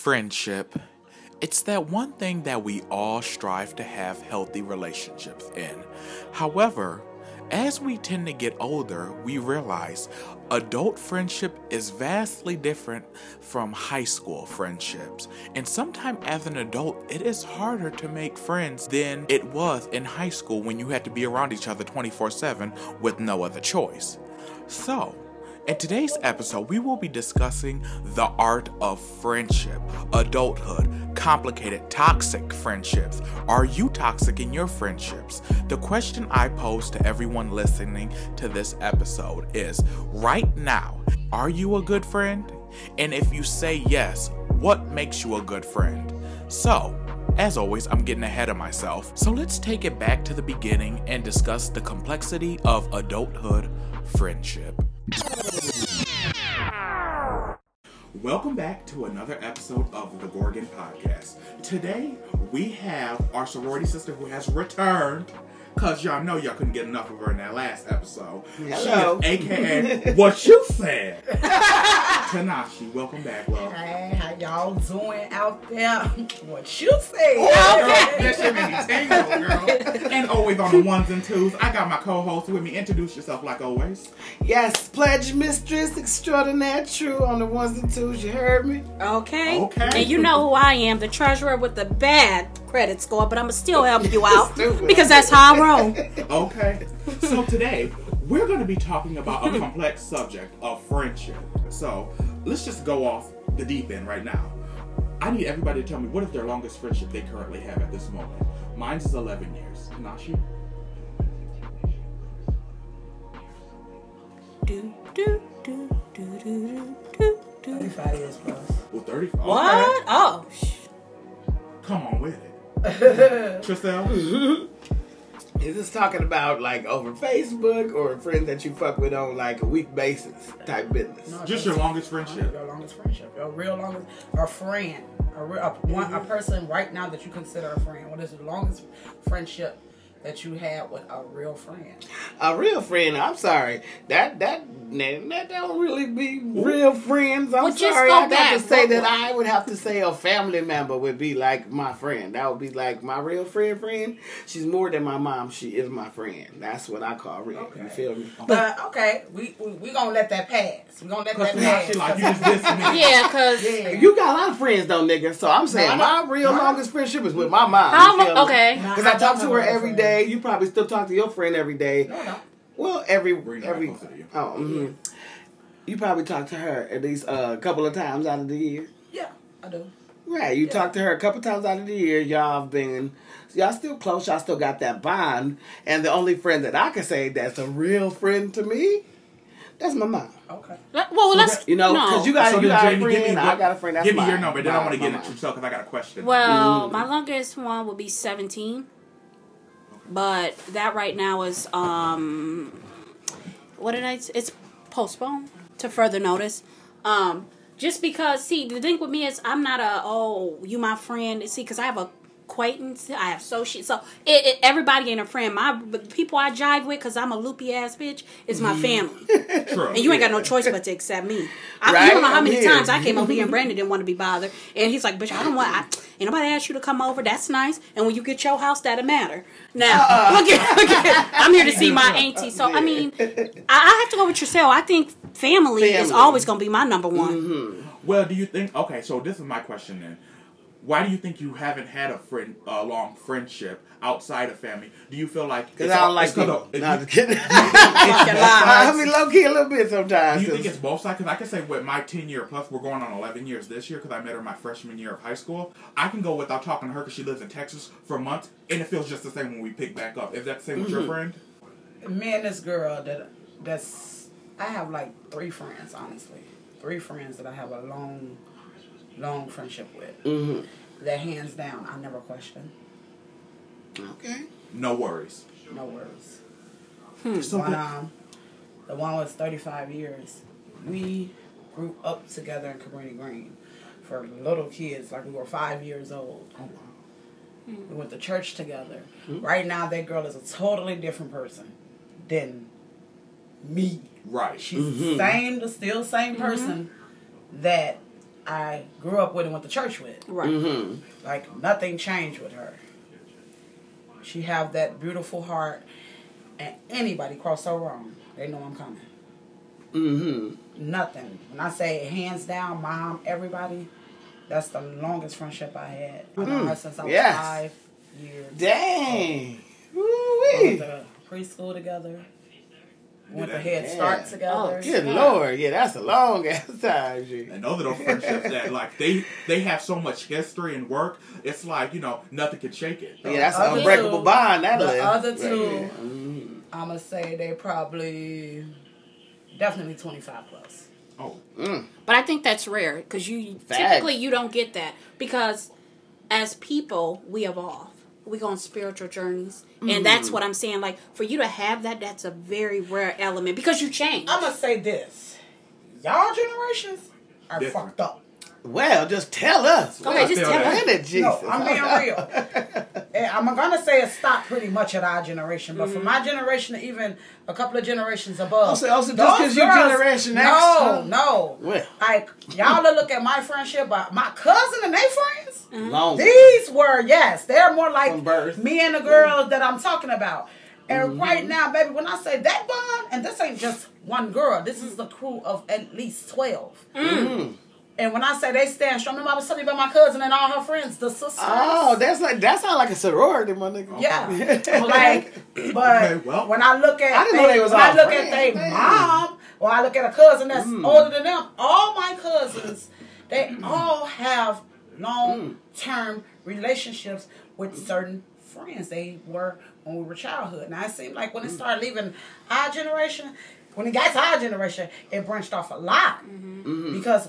Friendship. It's that one thing that we all strive to have healthy relationships in. However, as we tend to get older, we realize adult friendship is vastly different from high school friendships. And sometimes as an adult, it is harder to make friends than it was in high school when you had to be around each other 24 7 with no other choice. So, in today's episode, we will be discussing the art of friendship, adulthood, complicated, toxic friendships. Are you toxic in your friendships? The question I pose to everyone listening to this episode is right now, are you a good friend? And if you say yes, what makes you a good friend? So, as always, I'm getting ahead of myself. So let's take it back to the beginning and discuss the complexity of adulthood friendship. Welcome back to another episode of the Gorgon Podcast. Today we have our sorority sister who has returned. Cause y'all know y'all couldn't get enough of her in that last episode. Hello. She is AKA what you said. Teanochy, welcome back, love. Hey, how y'all doing out there? What you say? Oh, that shit made me tingle, girl. And always on the ones and twos. I got my co-host with me. Introduce yourself like always. Yes, pledge mistress extraordinaire true on the ones and twos. You heard me? Okay. Okay. And you know who I am, the treasurer with the bad credit score, but I'm gonna still help you out because that's how I roll. Okay. So today we're going to be talking about a complex subject of friendship. So let's just go off the deep end right now. I need everybody to tell me what is their longest friendship they currently have at this moment. Mine's is 11 years. Teanochy? Do, do, do, do, do, do, do. 35 years plus. Well, 35. What? Oh, Come on with it. Tristel? Is this talking about like over Facebook or a friend that you fuck with on like a week basis type business? Just your longest friendship. Your longest friendship, your real longest, a friend, a, real, a, one, a mm-hmm. person right now that you consider a friend. What is the longest friendship that you had with a real friend? A real friend, I'm sorry. That that that, that don't really be real friends. I'm Well, sorry. go I got back. to say What- that I would have to say a family member would be like my friend. That would be like my real friend friend. She's more than my mom. She is my friend. That's what I call real. You feel me? But okay, we we, we gonna let that pass. We gonna let Because that pass. Like, you just yeah, because yeah. You got a lot of friends though, nigga. So I'm saying No, my real No. longest friendship is with my mom. How you feel? Okay. Because I talk to her my every friend. Day. You probably still talk to your friend every day. No, no. Well, every Bring that every closer to you. oh, mhm. you probably talk to her at least uh, a couple of times out of the year. Yeah, I do. Right, you Yeah. talk to her a couple times out of the year. Y'all have been, y'all still close. Y'all still got that bond. And the only friend that I can say that's a real friend to me, that's my mom. Okay. well, let's You know, no. because you got So you then, got a Jamie, give me friend. I got a friend. That's Give me your number, then I want to get mine. into yourself because I got a question. Well, Mm. my longest one would be 17. But that right now is um what did I? it's postponed to further notice. Um just because see the thing with me is I'm not a oh you my friend see cuz I have a acquaintance I have associates so it, it everybody ain't a friend my the people I jive with cuz I'm a loopy ass bitch is my mm-hmm. family True. and you ain't got no choice but to accept me. I, Right? You don't know how many I'm here. times I came over here and Brandon didn't want to be bothered, and he's like, "Bitch, I don't want. I, ain't nobody asked you to come over. That's nice. And when you get your house, that'll matter. Now, Uh-uh. look at, look at, I'm here to see my auntie. So I mean, I, I have to go with yourself. I think family, is always going to be my number one. Mm-hmm. Well, do you think? Okay, so this is my question then. Why do you think you haven't had a friend, a long friendship outside of family? Do you feel like Because it's I all- don't like it's 'cause people. of- if No, you- I'm just kidding. Fucking I mean, low key a little bit sometimes. Do you think 'cause- it's both sides? Because I can say with my 10 year plus, we're going on 11 years this year because I met her my freshman year of high school. I can go without talking to her because she lives in Texas for months and it feels just the same when we pick back up. Is that the same with your friend? Me and this girl that that's I have like three friends honestly, three friends that I have a long, long friendship with. Mhm. That hands down, I never question. Okay. No worries. No worries. Hmm. So one, the- um, the one was 35 years. We grew up together in Cabrini Green for little kids, like we were five years old. oh, wow. Hmm. We went to church together. Right now, that girl is a totally different person than me. Right. She's the mm-hmm. same, the still same mm-hmm. person that I grew up with and went to church with. Right. Mm-hmm. Like nothing changed with her. She have that beautiful heart, and anybody cross her wrong, they know I'm coming. Mm-hmm. Nothing. When I say hands down, mom, everybody, that's the longest friendship I had. I know her since I was Yes. five years. Dang. We Woo-wee. went to preschool together. Went to that- Head Start Yeah. together. Good lord, yeah, that's a long ass time, G. And those are those friendships that like they they have so much history and work. It's like you know nothing can shake it. Yeah, that's Other an unbreakable two- bond. That the is. other two- Mhm. I'm gonna say they probably definitely 25 plus. Oh, Mm. But I think that's rare because you Facts. typically you don't get that because as people we evolve. We go on spiritual journeys, and mm-hmm. that's what I'm saying. Like for you to have that, that's a very rare element because you change. I'm gonna say this: y'all generations are Different. fucked up. Well, just tell us. Go ahead, just tell us. Minute, No, I'm being real. I'm gonna say it stopped pretty much at our generation, but Mm-hmm. for my generation, to even a couple of generations above. Oh, so- oh, just those 'cause you Generation No, huh? no. Well. Like y'all will look at my friendship, but my cousin and they friends. Long. These were yes, they're more like birth. me and the girls that I'm talking about. And Mm-hmm. right now, baby, when I say that bond, and this ain't just one girl, this is the crew of at least twelve. Mm. And when I say they stand strong, remember I was telling you about my cousin and all her friends, the sisters. Oh, that's like that sounds like a sorority, my nigga. Yeah, like, but Okay, well. when I look at, I didn't know they was when all I look friends, at their mom, or I look at a cousin that's Mm. older than them, all my cousins, they all have long term relationships with certain friends. They were when we were childhood. Now it seemed like Mm. when it started leaving our generation, when it got to our generation, it branched off a lot Mm-hmm. because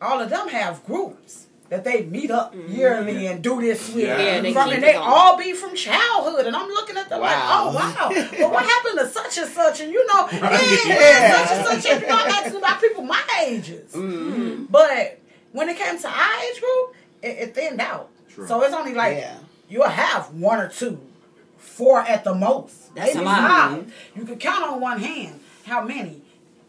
all of them have groups that they meet up yearly and do this with. Yeah. Yeah, they from, keep and it they all be from childhood, and I'm looking at them Wow. like, oh wow, well, what happened to such and such, and you know, yeah, Yeah. such and such, and you know, I'm asking about people my ages. Mm-hmm. But when it came to our age group, it, it thinned out. True. So it's only like Yeah. you'll have one or two, four at the most, That's maybe a lot. You can count on one hand how many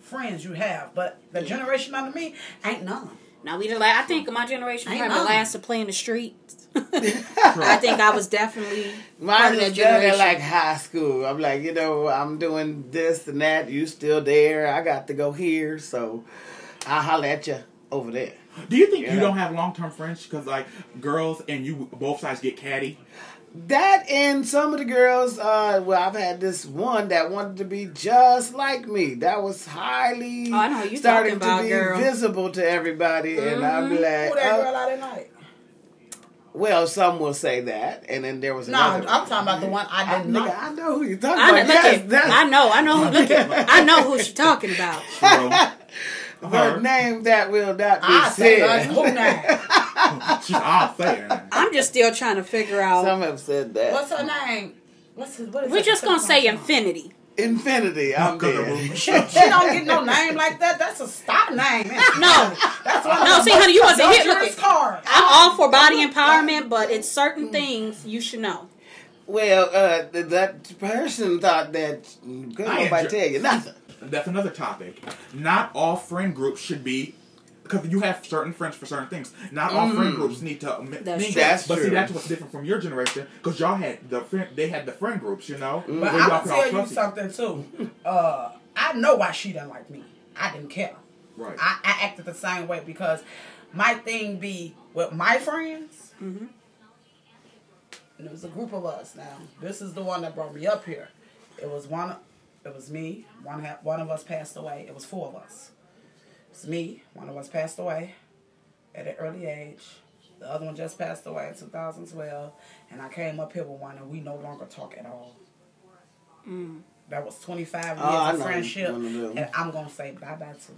friends you have, but the generation under me ain't none. Now we the la- I think my generation Ain't probably the none. last to play in the streets. I think I was definitely part Mine was done generation. like high school. I'm like, you know, I'm doing this and that. You still there? I got to go here, so I'll holler at you over there. do you think Yeah. you don't have long term friends because like girls and you both sides get catty? That and some of the girls, uh, well, I've had this one that wanted to be just like me. That was highly Oh, I know who you starting about, to be girl. visible to everybody, and I'm be like, Who that uh, girl out at night? well, some will say that, and then there was No, another. I'm talking about the one I I, didn't know. nigga, I know who you're talking I about. look Yes, at, I know, I know who look at, I know who she talking about. True. the Her. name that will not be I say said. like, who now? She's all saying. I'm just still trying to figure out. Some have said that. What's her name? What's his, what is We're just gonna say infinity. Infinity. I'm dead. She, she don't get no name like that. That's a stop name. No, That's one no. of See, honey, you wasn't hit. here. Look, dangerous at- card. I'm all for body empowerment, but it's certain things you should know. Well, uh, that person thought that couldn't I nobody tell you nothing. That's another topic. Not all friend groups should be because you have certain friends for certain things. Not all friend groups need to mi- That's mingle. true. That's but see, that's what's different from your generation because y'all had the friend. They had the friend groups, you know. But I'm gonna tell you trust something too. Uh, I know why she didn't like me. I didn't care. Right. I, I acted the same way because my thing be with my friends. Mm-hmm. And it was a group of us. Now this is the one that brought me up here. It was one. It was me. One ha- one of us passed away. It was four of us. It's me. One of us passed away at an early age. The other one just passed away in 2012, and I came up here with one, and we no longer talk at all. That was 25 years Oh, I of know friendship, one of them. and I'm gonna say bye bye to.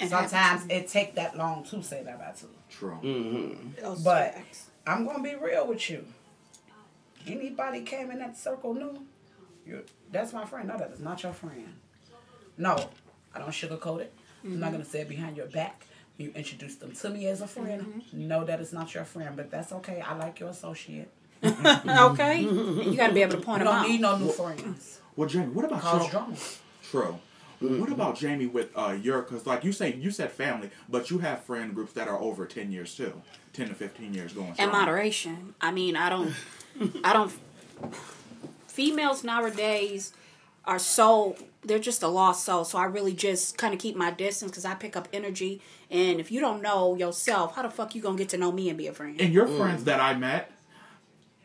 And Sometimes it take that long to say bye bye to. True. Mm-hmm. But facts. I'm gonna be real with you. Anybody came in that circle new, you that's my friend. No, that is not your friend. No, I don't sugarcoat it. I'm not gonna say it behind your back. You introduce them to me as a friend. No, that is not your friend, but that's okay. I like your associate. okay, you got to be able to point You them don't out. need no new friends. Well, Jamie, what about Cause your drama. True. What about Jamie with uh, your? Because like you say, you said family, but you have friend groups that are over ten years too, ten to fifteen years going. in moderation. I mean, I don't, I don't. Females nowadays are so they're just a lost soul. So I really just kind of keep my distance because I pick up energy. And if you don't know yourself, how the fuck you gonna get to know me and be a friend? And your Mm. friends that I met,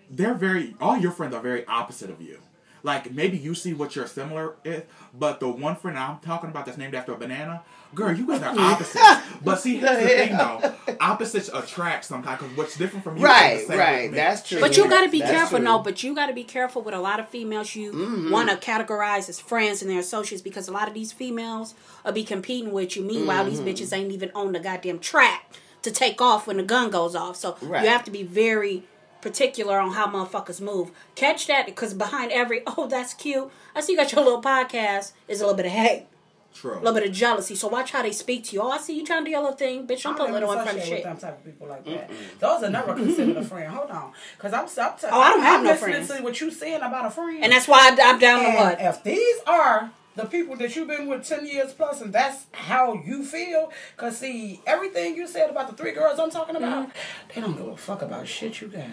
they're very. All your friends are very opposite of you. Like maybe you see what you're similar is, but the one friend I'm talking about that's named after a banana, girl, you guys are opposites. but see, here's the thing though, opposites attract sometimes because what's different from you, Right, is the same right, with me. that's true. But you got to be That's careful, true. no. But you got to be careful with a lot of females you Mm-hmm. want to categorize as friends and their associates because a lot of these females will be competing with you. Meanwhile, Mm-hmm. these bitches ain't even on the goddamn track to take off when the gun goes off. So Right. you have to be very particular on how motherfuckers move. Catch that because behind every oh that's cute, I see you got your little podcast is a little bit of hate. True. A little bit of jealousy. So watch how they speak to you. Oh, I see you trying to do your little thing. Bitch, don't I put don't little in even front of associate shit. with them type of people like that. Those are never considered a friend. Hold on, because I'm, I'm t- Oh, I don't have I'm no friends. to what you saying about a friend. And that's why I, I'm down to And what? if these are the people that you've been with 10 years plus and that's how you feel, because see, everything you said about the three girls I'm talking about, Mm-hmm. they don't give a fuck about shit you got.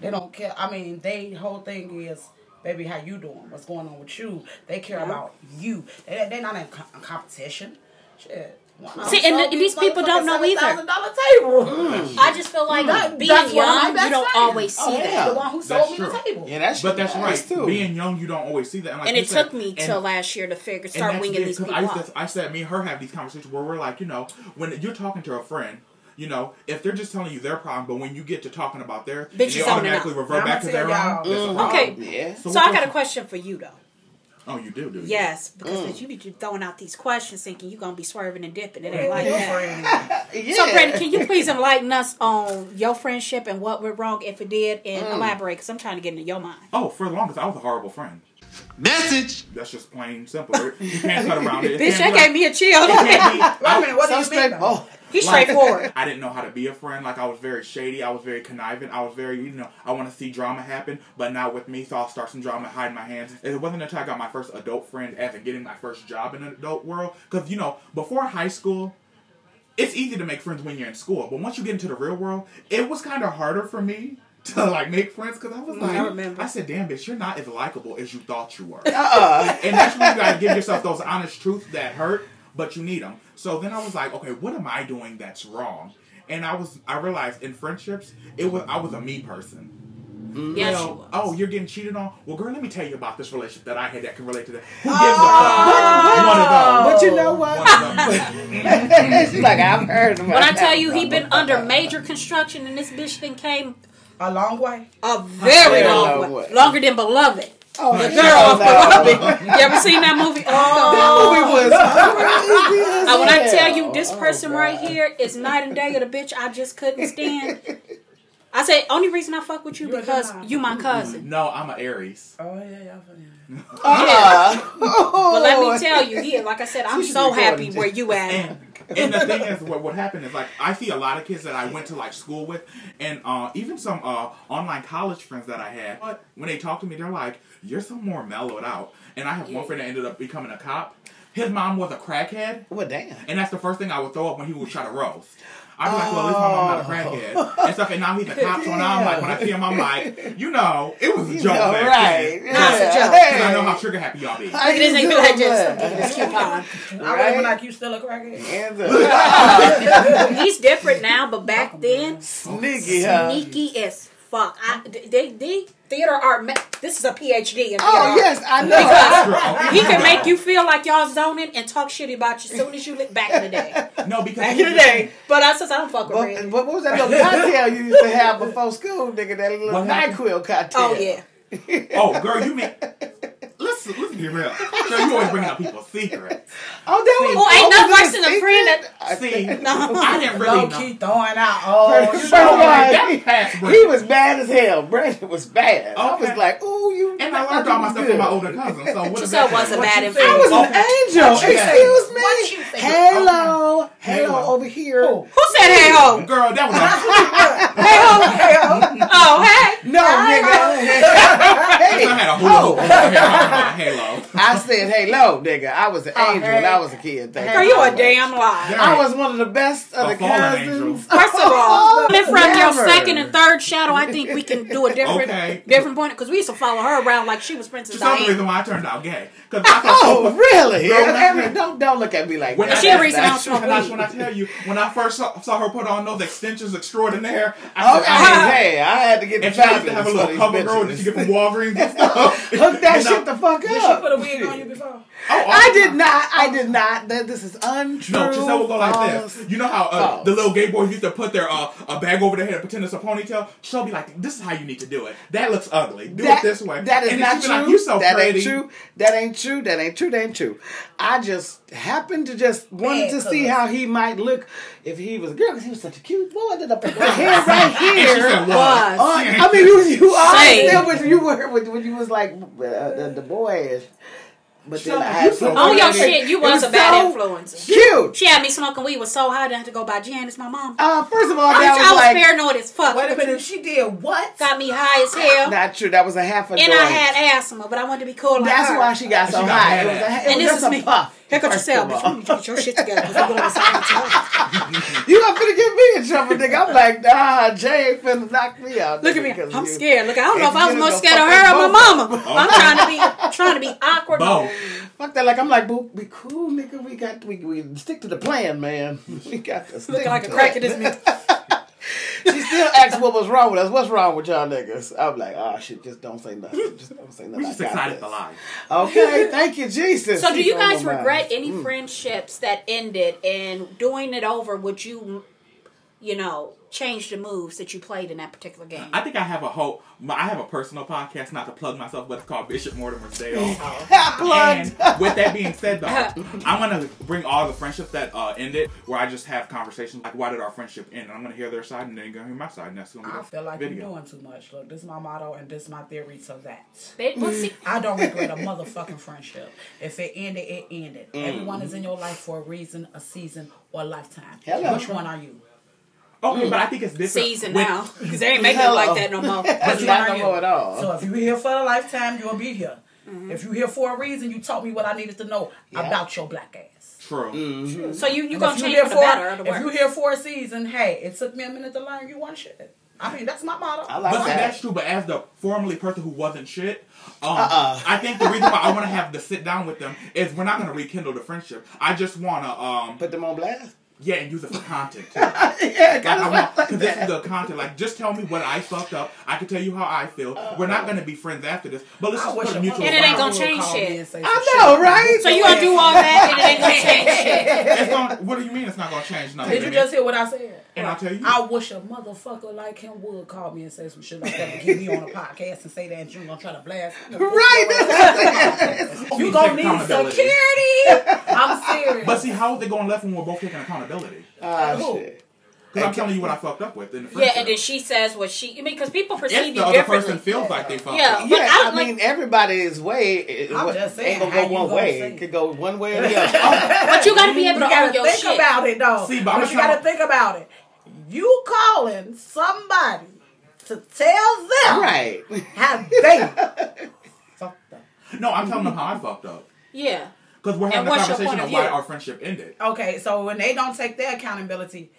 They don't care. I mean, they whole thing is, baby, how you doing? What's going on with you? They care about you. They, they're not in co- competition. Shit. See, and the- and these people don't know either. $7,000 table. Mm. I just feel like That- being that's one of my young, you don't friends. always oh, see Oh, that. yeah. The one who That's sold me true. the table. Yeah, that's But that's nice, right. too. Being young, you don't always see that. like And it said, took me and- till last year to figure start that's winging it, these 'cause people I, used off. to, I said, me and her have these conversations where we're like, you know, when you're talking to a friend, you know, if they're just telling you their problem, but when you get to talking about their, Bitch they automatically up. revert I'ma back to their own. that's a problem. Okay. Yeah. So, So I got a question for you though. Oh, you do, do you? Yes, because Mm. you be throwing out these questions thinking you're gonna be swerving and dipping. It ain't Hey, like that. Yeah. So, Brandon, can you please enlighten us on your friendship and what went wrong if it did, and Mm. elaborate? Because I'm trying to get into your mind. Oh, for the longest, I was a horrible friend. Message. That's just plain simple. You can't cut around it. It Bitch, can't that gave me a chill. it can't Wait a minute, what do you straight. mean? Oh, He's Like, straightforward. I didn't know how to be a friend. Like I was very shady. I was very conniving. I was very, you know, I want to see drama happen, but not with me. So I'll start some drama, hide my hands. It wasn't until I got my first adult friend, as in getting my first job in the adult world. Because you know, before high school, it's easy to make friends when you're in school, but once you get into the real world, it was kind of harder for me to like make friends because I was like, I remember. said, "Damn, bitch, you're not as likable as you thought you were." uh, and that's when you gotta give yourself those honest truths that hurt, but you need them. So then I was like, okay, what am I doing that's wrong? And I was, I realized in friendships, it was I was a me person. Yes, you was. oh, you're getting cheated on. Well, girl, let me tell you about this relationship that I had that can relate to that. Who gives a fuck? One of those. but you know what? One of those. She's like, I've heard about When I that. tell you he been under major construction and this bitch then came A long way. a very Very long long way. way. Longer than Beloved. Oh, The girl off up. Beloved. You ever seen that movie? Oh. Movie was Uh, when I tell you this Oh, person God. right here is night and day of the bitch I just couldn't stand. I say only reason I fuck with you You a because you my cousin. No, I'm an Aries. Oh, yeah, yeah. yeah. Uh, But let me tell you, he like I said, I'm so happy where you at. And, and the thing is, what what happened is like I see a lot of kids that I went to like school with, and uh, even some uh, online college friends that I had. But when they talk to me, they're like, "You're so more mellowed out." And I have one friend that ended up becoming a cop. His mom was a crackhead, well, damn. and that's the first thing I would throw up when he would try to roast. I'd be like, well, at least my mom not a crackhead and stuff. And now he's a cop, so now I'm like, when I see him, I'm like, you know, it was a You joke know, back right. then. Nah, it's a joke. Because I know how trigger happy y'all be. Look at this nigga like this. Look at this coupon. I Right. remember like you still a crackhead. He's different now, but back then, Sneaky, huh? sneaky as fuck. I, they, they, theater art. ma- This is a PhD in oh, theater Oh, art. yes, I know. He can make you feel like y'all zoning and talk shit about you as soon as you look back in the day. No, because Back he in the day. But I says I don't fuck with But, Randy. but what was that little cocktail you used to have before school, nigga? That little What happened? NyQuil cocktail. Oh yeah. Oh, girl, you mean? Let's let's be real. So you always bring out people's secrets. Oh, that was. Well, ain't oh, nothing was worse than a friend that- I See, No. I didn't really Low know. key throwing out. Oh, you So know, like, that's past he was bad as hell. Brandon was bad. I was like, ooh, you. And I learned all my stuff from my older cousin. So what does Giselle that wasn't say? bad you in? I was an angel. Excuse me. What you? Hello. Hello Hello. over here. Who? Who said hey ho? Girl, that was a, Hey ho. Oh hey. No, nigga. hey Hey, I had a hula hoop oh. on my head talking about Halo. I said, "Hey, lo, nigga." I was an Oh, angel hey. when I was a kid. Thank Hey. Are you you so a damn lie? Yeah. I was one of the best of A the fallen angel. cousins. First of all, oh, coming from your second and third shadow, I think we can do a different, Okay. different point because we used to follow her around like she was Princess Just the Diana. reason why I turned out gay. Because I thought, Oh, really? Girl, I that's- mean, don't don't look at me like When that. I- She the That's reason I don't not- smoke And that's weed. when I tell you, when I first saw, saw her put on those extensions extraordinaire, I Oh, said, I I mean, hey, I had to get the and she used to have a little for cover girl that she bitches. get from Walgreens. Hook that shit the fuck Did she put a wig on you before? Oh. Oh, I did time. not. I did not. That this is untrue. No, Giselle will go like false. this. You know how uh, the little gay boys used to put their uh, a bag over their head and pretend it's a ponytail? She'll be like, "This is how you need to do it. That looks ugly. Do That- it this way." That is and not true. Like, you so that pretty. ain't true. That ain't true. That ain't true. That ain't true. I just happened to just wanted to see how he might look if he was a girl because he was such a cute boy. The, the, the hair right here. said, Was. Oh, I mean, you you are Same. still when you were when, when you was like uh, the, the boyish, but then Shut I up, had so some- Oh, your shit, you it was, a bad so influence. Cute. She had me smoking weed was so high I had to go buy Janice, my mom. Uh, first of all, I, that I was was like paranoid as fuck. Wait a minute, she did what? Got me high as hell. not true. That was a half a and joint. I had asthma, but I wanted to be cool like That's her. why she got so She high. mad It was, a, it. it And was this just is a me. puff. Here comes first yourself, bitch. all. You get your shit together because we're going to You gonna finna get me in trouble, nigga. I'm like, nah, Jay ain't finna knock me out. Look at me. I'm you- scared. Look, I don't know if If I was more scared of fuck her or my mama. of them. I'm trying to be trying to be awkward. Both. Fuck that. Like I'm like, boo, be cool, nigga. We got we we stick to the plan, man. We got this. Looking like a crack it. in this minute. She still asks what was wrong with us. What's wrong with y'all niggas? I'm like, oh shit, just don't say nothing. Just don't say nothing. We I just got excited this. to lie. Okay, thank you, Jesus. So, do you guys my mind. regret any Mm. friendships that ended and doing it over? Would you, you know, change the moves that you played in that particular game? I think I have a whole. I have a personal podcast, not to plug myself, but it's called Bishop Mortimer Sales. Plugged. And with that being said, though, I'm gonna bring all the friendships that uh, ended, where I just have conversations like, "Why did our friendship end?" And I'm gonna hear their side, and then you're gonna hear my side, and that's gonna be I the feel like video. you're doing too much. Look, this is my motto and this is my theory to that. They- well, see, I don't regret a motherfucking friendship. If it ended, it ended. Mm. Everyone is in your life for a reason, a season, or a lifetime. Hello. Which one are you? Okay, but I think it's different. season with- now because they ain't making it like that no more. That's Which not no more at all. So if you're here for a lifetime, you'll be here. Mm-hmm. If you're here for a reason, you taught me what I needed to know Yeah. about your black ass. True. Mm-hmm. So you you And gonna change here for the better or the if worse? you here for a season, hey, it took me a minute to learn you one shit. I mean, that's my motto. I like But that. that's true. But as the formerly person who wasn't shit, um, Uh-uh. I think the reason why I want to have to sit down with them is we're not going to rekindle the friendship. I just want to, um, Put them on blast. Yeah, and use it for content too. yeah, Like, I want, because this is the content. Like, just tell me what I fucked up. I can tell you how I feel. Oh, we're not oh. going to be friends after this, but let's I just put a a mutual. And it ain't gonna change shit. I know, shit. right? so you gonna do all that and it ain't gonna change shit. It's gonna, what do you mean it's not going to change nothing? Did you just hear what I said? And I'll tell you. I wish a motherfucker like him would call me and say some shit like that and get me on a podcast and say that and you gonna try to blast me. Right. You need gonna need security. I'm serious. But see, how is it going left when we're both taking accountability? Ah, Who? shit. Because I'm telling you what I fucked up with in the Yeah, friendship. and then she says what she. I mean, because people if perceive the you other differently. person feels like they fucked Yeah. up. But Yeah, I I, like- mean, everybody's way it, I'm what- just saying, ain't how gonna you go one gonna way. It it? could go one way or the other. but you got to be able to you own gotta your think shit. about it though. See, but I'm but you trying- gotta think about it. You calling somebody to tell them right. how they fucked up. No, I'm telling them how I fucked up. Yeah. Because we're having And a what's your conversation point of of why view? our friendship ended. Okay, so when they don't take their accountability,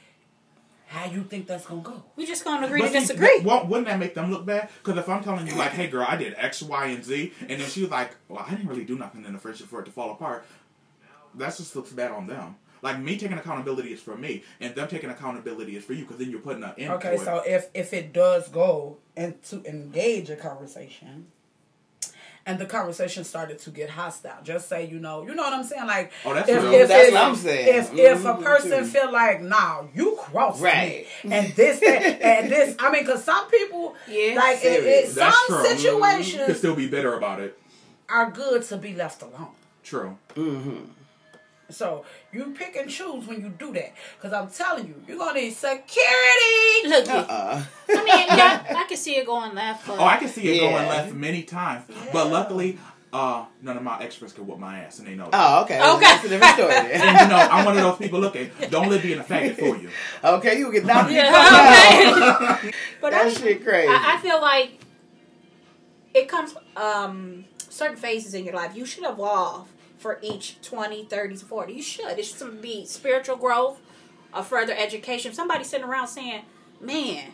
how you think that's gonna go? We just gonna agree But to see, disagree. Well, wouldn't that make them look bad? Because if I'm telling you, like, hey, girl, I did X, Y, and Z, and then she was like, well, I didn't really do nothing in the friendship for it to fall apart, that just looks bad on them. Like, me taking accountability is for me, and them taking accountability is for you, because then you're putting an end Okay, to it. so if if it does go and to engage a conversation, and the conversation started to get hostile, just say you know, you know what I'm saying, like Oh, that's if, if That's it- what I'm saying. If if a Mhm, person too. feel like, nah, you crossed Right. me, and this that, and this, I mean, because some people, Yeah. like it, it, some true. Mm-hmm. situations could still be bitter about it. are good to be left alone. True. So you pick and choose when you do that, because I'm telling you, you're gonna need security. Look, Uh, I mean, yeah, I can see it going left, but Oh, I can see it Yeah. going left many times, but luckily, uh, none of my experts can whoop my ass, and they know. that. oh, okay. Okay. That's a different story. And you know, I'm one of those people. Look, at don't let being a faggot for you. okay, you get knocked yeah, the fuck okay. but That I, shit crazy. I, I feel like it comes um certain phases in your life. You should evolve for each 20, 30, 40. You should. It should be spiritual growth, a further education. Somebody sitting around saying, "Man,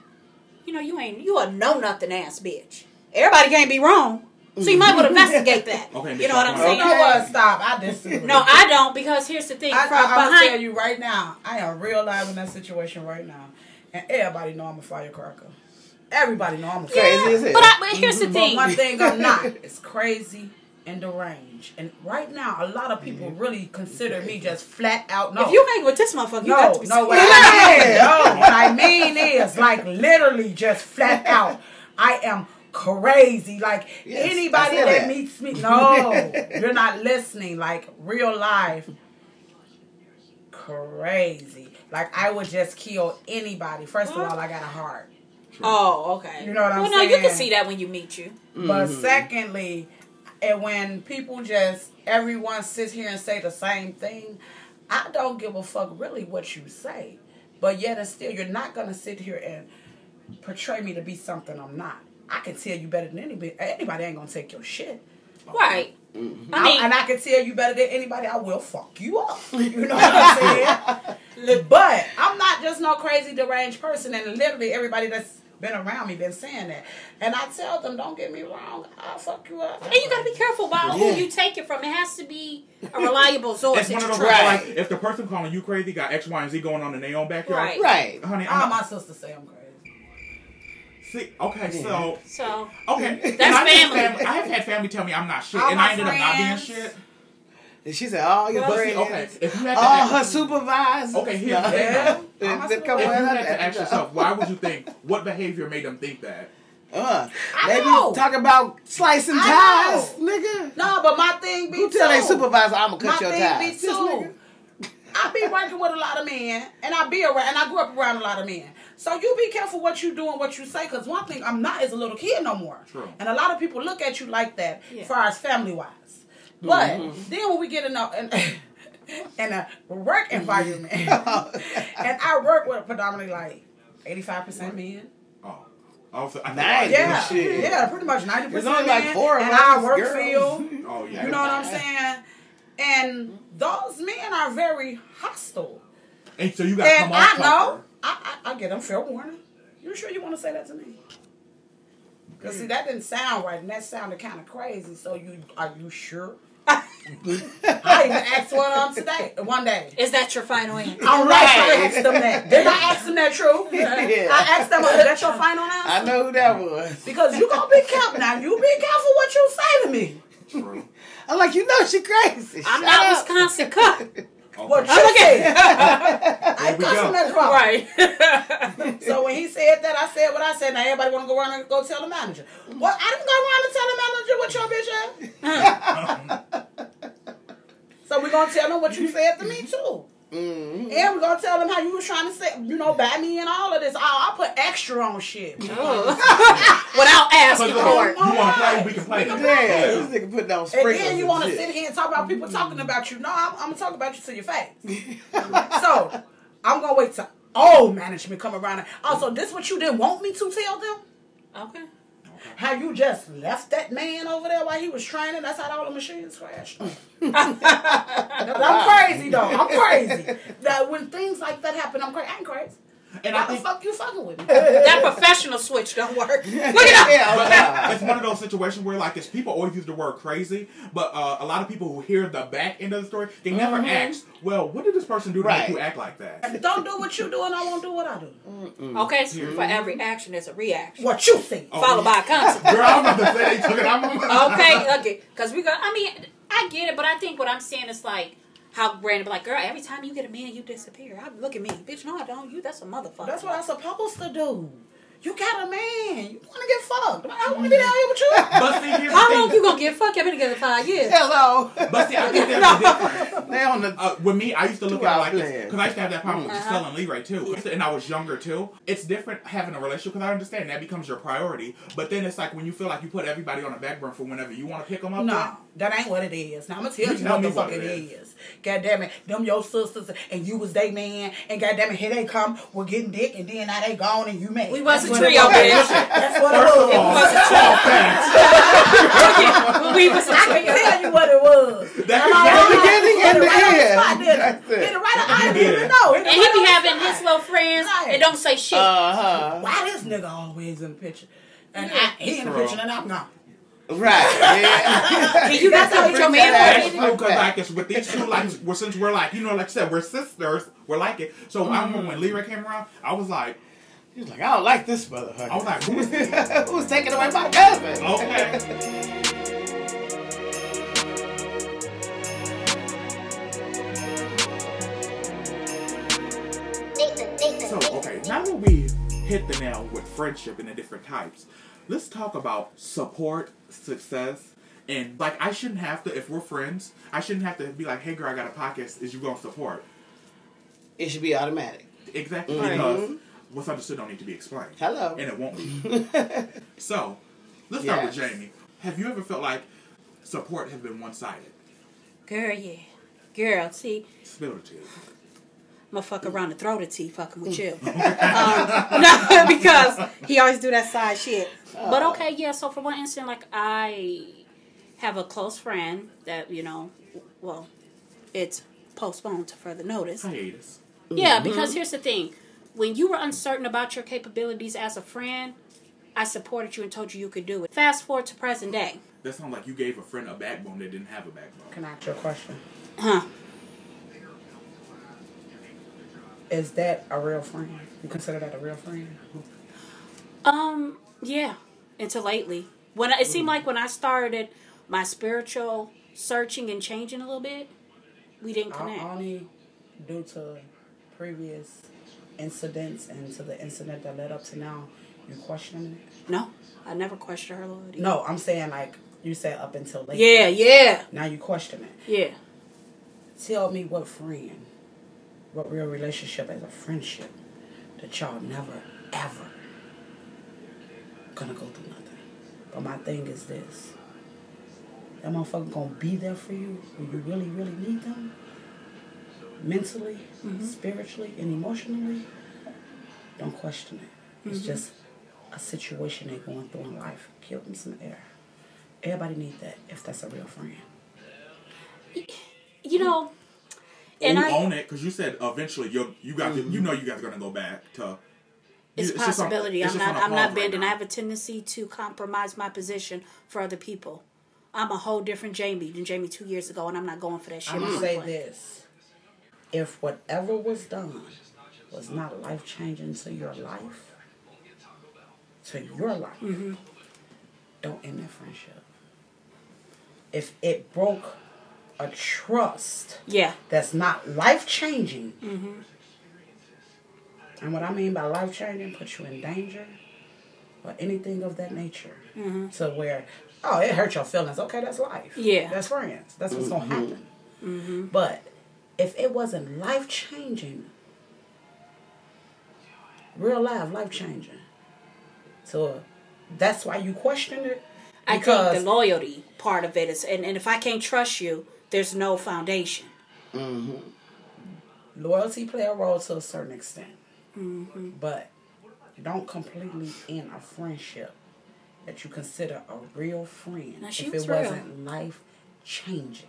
you know you ain't you a know nothing ass bitch." Everybody can't be wrong. So you might want to mm-hmm. investigate that. Okay, you know what I'm saying? You know what? Stop. I disagree. No, I don't because here's the thing. I, from I, I'm gonna tell you right now, I am real live in that situation right now, and everybody know I'm a firecracker. Everybody know I'm a Crazy firecracker. as but, I, but here's the But thing. one thing I'm not. It's crazy and deranged. And right now, a lot of people really consider me just flat out. No, If you hang with this motherfucker, you got to be no. What scared. I mean, no, what I mean is like literally just flat out. I am crazy. Like Yes, anybody that that. meets me, no, you're not listening. Like real life, crazy. Like I would just kill anybody. First of all, I got a heart. Oh, okay. You know what I'm well, no, you can see that when you meet you. But Mm-hmm. secondly, and when people just everyone sits here and say the same thing, I don't give a fuck really what you say. But yet and still, you're not gonna sit here and portray me to be something I'm not. I can tell you better than anybody. Anybody ain't gonna take your shit. Right. Mm-hmm. I I and I can tell you better than anybody. I will fuck you up. You know what I'm saying? but I'm not just no crazy deranged person. And literally everybody that's been around me been saying that. And I tell them, don't get me wrong, I'll fuck you up. and you got to be careful about Yeah. who you take it from. It has to be a reliable source. It's one of those right. like if the person calling you crazy got X, Y, and Z going on in their own backyard. Right. Right. Honey, All I'm my not, sisters say I'm crazy. see. Okay, so So okay, That's And I've had family. I have had family tell me I'm not shit, All and I ended up not being shit. And she said, all your Well, But see, okay, if you had to all her supervisors. Okay, here's the No. thing. Yeah. They- All my they come if you with had to ask yourself, why would you think what behavior made them think that? Uh, I they be know. talking about slicing I ties, nigga. No, but my thing be Who too. tell their supervisor I'm gonna my cut your thing ties? be too. I be working with a lot of men, and I be around, and I grew up around a lot of men. So you be careful what you do and what you say, because one thing I'm not is a little kid no more, True. and a lot of people look at you like that, Yeah. as far as family wise. But Mm-hmm. then when we get in a in, in a work environment, and I work with predominantly like eighty five percent men. Oh, also, I Nice. thought- Yeah, shit. yeah, pretty much ninety There's percent only like men four of in our work girls. field. Oh yeah. You know what I'm saying? And those men are very hostile. And so you got to And come off I tougher. know, I, I, I get them fair warning. You sure you want to say that to me? Cause see, that didn't sound right, and that sounded kind of crazy. So you are you sure? I even asked one of them today, one day. is that your final answer? I'm right. I asked them that. Did I ask them that true? Yeah. I asked them, is that your final answer? I know who that was. Because you gonna be careful now. You be careful what you say to me. True. I'm like, you know she crazy. I'm Shut not up. Wisconsin cut. Okay. What you Okay. said. I There we cussed go. him as well. right. So when he said that, I said what I said. Now everybody want to go around and go tell the manager. Well, I didn't go around and tell the manager what your bitch had. so we're gonna tell them what you said to me too. Mhm. And we're gonna tell them how you was trying to say, you know, buy me and all of this. Oh, I put extra on shit. Without asking Because for it. you want to play, we can play. We can that. Damn, this nigga put down sprinkles. And sprinkles. then you want to sit here and talk about people talking about you. No, I'm, I'm gonna talk about you to your face. so I'm gonna wait till all management come around. And, also, this what you didn't want me to tell them? Okay. How you just left that man over there while he was training? That's how all the machines crashed. I'm crazy though. I'm crazy. That when things like that happen, I'm crazy. I ain't crazy. And I Why the think fuck you fucking with me? That professional switch don't work. Look at Yeah, But yeah. it's one of those situations where like it's people always use the word crazy, but uh, a lot of people who hear the back end of the story, they never ask, well, what did this person do to Right. make you act like that? Don't do what you do, and I won't do what I do. Mm. Okay, so for every action, there's a reaction. What you think? Oh, Followed by a consequence. Girl, I'm about to say they took it out. okay, okay. Because we got, I mean, I get it, but I think what I'm saying is like how Brandon be like, girl, every time you get a man, you disappear. I, look at me. Bitch, no, I don't. You, that's a motherfucker. That's what I'm supposed to do. You got a man. You want to get fucked. I want to be down here with you. But see, here's How the long thing. you gonna get fucked? I've been together five years. Hello. But see, I think there's a difference. they on the. Uh, with me, I used to look at it out like this because I used to have that problem with Uh-huh. Giselle and Lee Ray too, and I was younger too. It's different having a relationship because I understand that becomes your priority. But then it's like when you feel like you put everybody on the back burner for whenever you want to pick them up. No, that ain't what it is. Now I'm gonna tell You you, tell what the fuck what it it is. God damn it, them your sisters and you was they man, and god damn it, here they come, we're getting dick, and then now they gone and you mad. We wasn't a what trio, was. That's what it was. all, was a trio. we was a I can trio. tell you what it was. That And is I- the beginning hit and it the right on end. spot, didn't it? That's it. Hit it right on. I didn't did. even know. Hit it And he be having his little friends Right. that don't say shit. Uh huh. Why this nigga always in the picture? And he in the picture and I'm gone. Right. Yeah. You not That's tell your man that what ass it is? That's because like it's with these two like well, since we're like you know like I said we're sisters we're like it so I remember when Lyra came around I was like He's like, I don't like this motherfucker. I was like who is this Who's taking away my cousin? okay so okay now that we hit the nail with friendship and the different types let's talk about support success and like I shouldn't have to if we're friends I shouldn't have to be like hey girl I got a podcast is you gonna support It should be automatic. Exactly, Right. because what's understood don't need to be explained. Hello. And it won't be. so, let's start with Jamie. Have you ever felt like support has been one sided? Girl, yeah. Girl, see, Spill the tea. I'm gonna fuck around and throw the tea fucking with you. um, no, because he always do that side shit. But okay, yeah, so for one instant, like I have a close friend that, you know, well, it's postponed to further notice. Hiatus. Yeah, because here's the thing. When you were uncertain about your capabilities as a friend, I supported you and told you you could do it. Fast forward to present day. That sounds like you gave a friend a backbone that didn't have a backbone. Can I ask you a question? Huh. Is that a real friend? You consider that a real friend? Um, yeah. Until lately. When I, it seemed like when I started my spiritual searching and changing a little bit, we didn't connect. I- connect. Only due to previous incidents and to the incident that led up to now, you questioning it? No, I never questioned her loyalty. No, I'm saying like you said up until late. Yeah, yeah, Now you question it. yeah. Tell me what friend, what real relationship as a friendship that y'all never ever gonna go through nothing. But my thing is this. That motherfucker gonna be there for you when you really, really need them. Mentally, mm-hmm. spiritually, and emotionally. Don't question it. It's mm-hmm. just a situation they're going through in life. Give them some air. Everybody need that if that's a real friend. You know, and you I, own it because you said eventually you you got to, you mm-hmm. know you guys are gonna go back to. it's a just on- possibility. it's I'm just not. on a I'm not pause right bending. I have a tendency to compromise my position for other people. I'm a whole different Jamie than Jamie two years ago, and I'm not going for that shit. I'm I'm gonna say this: if whatever was done was not life changing to your life, to your life, Mm-hmm. don't end that friendship. If it broke a trust Yeah, that's not life changing, Mm-hmm. and what I mean by life changing, put you in danger or anything of that nature, Mm-hmm. to where oh it hurt your feelings. Okay, that's life. Yeah. that's friends. That's what's gonna happen. But if it wasn't life changing, real life life changing, so that's why you question it. I think Because the loyalty part of it is, and, and if I can't trust you, there's no foundation. Mhm. loyalty play a role to a certain extent, Mm-hmm. but don't completely end a friendship that you consider a real friend Now, if it real. wasn't life changing.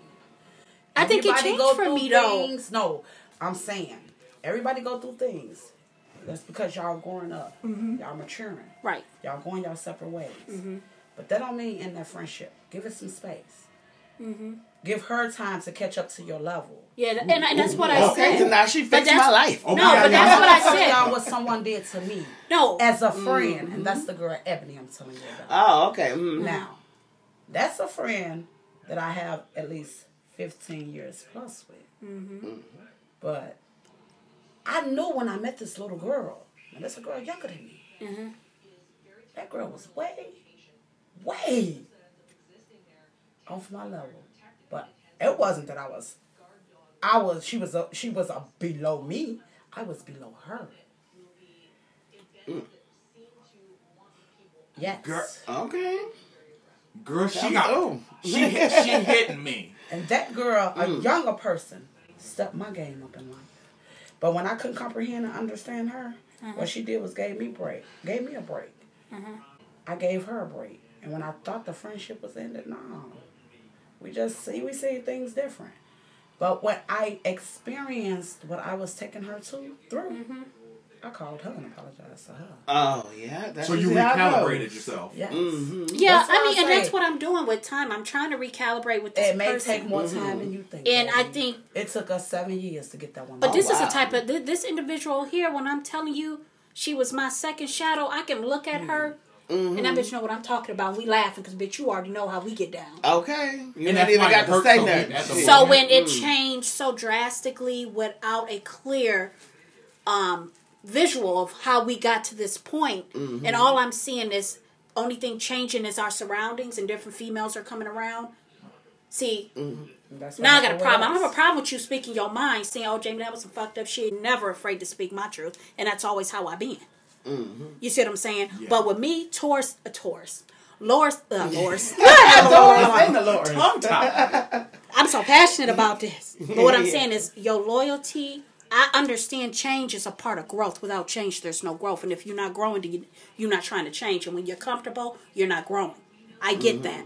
I think it changed for me, though. things. No, I'm saying everybody go through things. That's because y'all growing up, Mm-hmm. y'all maturing, Right. y'all going y'all separate ways. Mm-hmm. But that don't mean in that friendship. Give it some space. Mm-hmm. Give her time to catch up to your level. Yeah, th- and, and that's what I Okay, said. so now she But fixed that's- my life. Okay. No, but that's what I said. y'all what someone did to me No, as a friend, Mm-hmm. and that's the girl Ebony I'm telling you about. Oh, okay. Mm. Now, that's a friend that I have at least 15 years plus with. Mm-hmm. But I knew when I met this little girl, and that's a girl younger than me. Mm-hmm. That girl was way, way off my level. But it wasn't that I was, I was, she was, a, she was a below me. I was below her. Yes. Girl- Okay. Girl, she got she hit, she hitting me. And that girl, a Mm. younger person, stepped my game up in life. But when I couldn't comprehend and understand her, Mm-hmm. what she did was gave me break, gave me a break. Mm-hmm. I gave her a break, and when I thought the friendship was ended, no, we just see we see things different. But what I experienced what I was taking her to through, Mm-hmm. I called her and apologized to her. Oh yeah, that's So you usually how it goes. recalibrated yourself. Yes. Mm-hmm. Yeah, That's what I mean, I'm and that's what I'm doing with time. I'm trying to recalibrate with this It may person. take more mm-hmm. time than you think. And I think it took us seven years to get that one. But done. this is wow. the type of th- this individual here. When I'm telling you, she was my second shadow. I can look at her, mm-hmm. and that bitch know what I'm talking about. We laughing because bitch, you already know how we get down. Okay, you And ain't that's even got to hurt say so bad nothing. at the Shit. So when it mm. changed so drastically without a clear um, visual of how we got to this point, and all I'm seeing is only thing changing is our surroundings and different females are coming around. See, That's now I got a it problem. I don't have a problem with you speaking your mind, saying, "Oh, Jamie, that was some fucked up shit." Never afraid to speak my truth, and that's always how I been. You see what I'm saying? But with me, Taurus, a Taurus, Loris, uh, Loris. Lord, thank the Lord. Tongue tie. I'm so passionate about this. But what I'm saying is, your loyalty. I understand change is a part of growth. Without change, there's no growth. And if you're not growing, you- you're not trying to change. And when you're comfortable, you're not growing. I get that.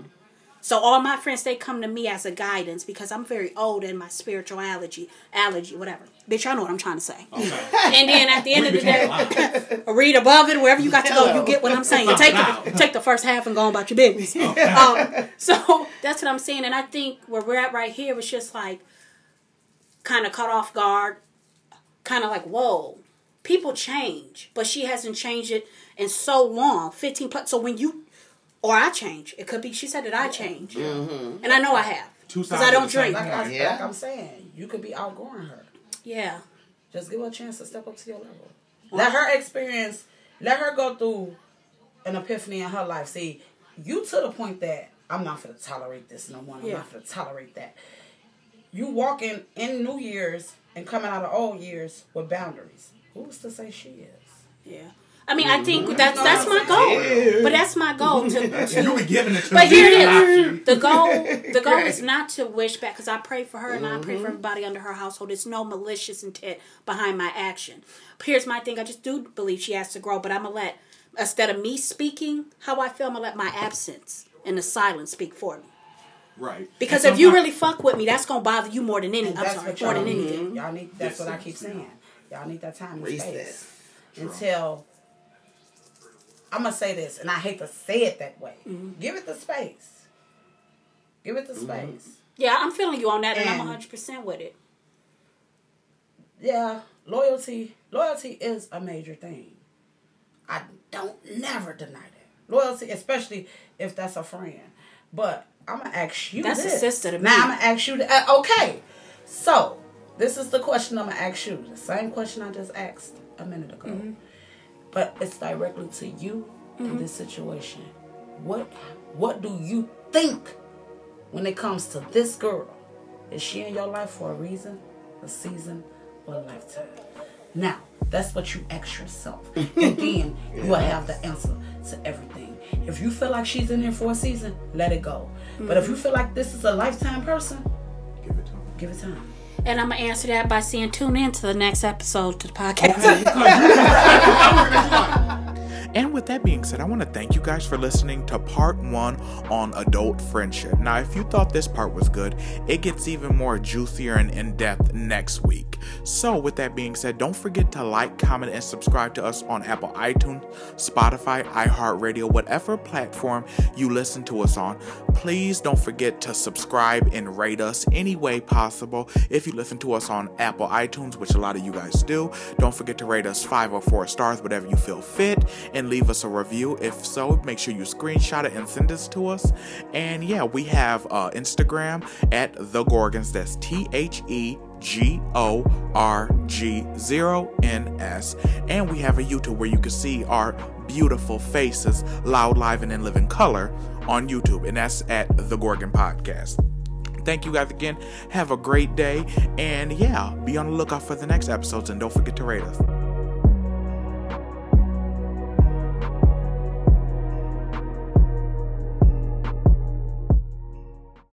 So all my friends, they come to me as a guidance because I'm very old in my spirituality, allergy, whatever. Bitch, I know what I'm trying to say. And then at the end of the day, read above it, wherever you got to go, you get what I'm saying. Take the, take the first half and go on about your business. Um, so that's what I'm saying. And I think where we're at right here is just like kind of caught off guard, kind of like, whoa, people change. But she hasn't changed it in so long 15 plus. So when you, or I change, it could be, she said that I change. Mm-hmm. And I know I have. Two Because I don't drink. Like, I, Yeah. like I'm saying, you could be outgrowing her. Yeah. Just give her a chance to step up to your level. Let her experience. Let her go through an epiphany in her life. See, you to the point that I'm not gonna tolerate this no more. I'm Yeah. not gonna tolerate that. You walking in New Year's and coming out of old years with boundaries. Who's to say she is? Yeah. I mean, I think mm-hmm. that's that's my goal. But that's my goal to, to You be giving it to But me. here it not is. you. The goal, the goal is not to wish back because I pray for her and I pray for mm-hmm. everybody under her household. There's no malicious intent behind my action. But here's my thing: I just do believe she has to grow, but I'm gonna let instead of me speaking how I feel, I'm gonna let my absence and the silence speak for me. Right. Because And if you really fuck with me, that's gonna bother you more than any. I'm sorry, more y'all than need. anything. Y'all need. That's Yes, what I keep yes, saying. Y'all need that time and Recess. space until. I'm gonna say this, and I hate to say it that way. Mm-hmm. Give it the space. Give it the space. Yeah, I'm feeling you on that, and, I'm And- 100 percent with it. Yeah, loyalty. Loyalty is a major thing. I don't never deny that. Loyalty, especially if that's a friend. But I'm gonna ask you. That's a this. sister to me. Now I'm gonna ask you. th- uh, okay, so this is the question I'm gonna ask you. The same question I just asked a minute ago, Mm-hmm. but it's directly to you in this situation. What What do you think when it comes to this girl? Is she in your life for a reason, a season, or a lifetime? Now, that's what you ask yourself. And then you will have the answer to everything. If you feel like she's in here for a season, let it go. But if you feel like this is a lifetime person, Give it time. give it time. And I'm gonna answer that by saying, tune in to the next episode to the podcast. And with that being said, I want to thank you guys for listening to part one on adult friendship. Now, if you thought this part was good, it gets even more juicier and in depth next So, with that being said, don't forget to like, comment, and subscribe to us on Apple iTunes, Spotify, iHeartRadio, whatever platform you listen to us on. Please don't forget to subscribe and rate us any way possible. If you listen to us on Apple iTunes, which a lot of you guys do, don't forget to rate us five or four stars, whatever you feel fit, and leave us a review. If so, make sure you screenshot it and send this to us. And yeah, we have uh, Instagram at the Gorgons. That's T H E G O R G 0 N S. And we have a YouTube where you can see our beautiful faces, loud, live, and in living color on YouTube. And that's at the Gorgon Podcast. Thank you guys again. Have a great day. And yeah, be on the lookout for the next episodes. And don't forget to rate us.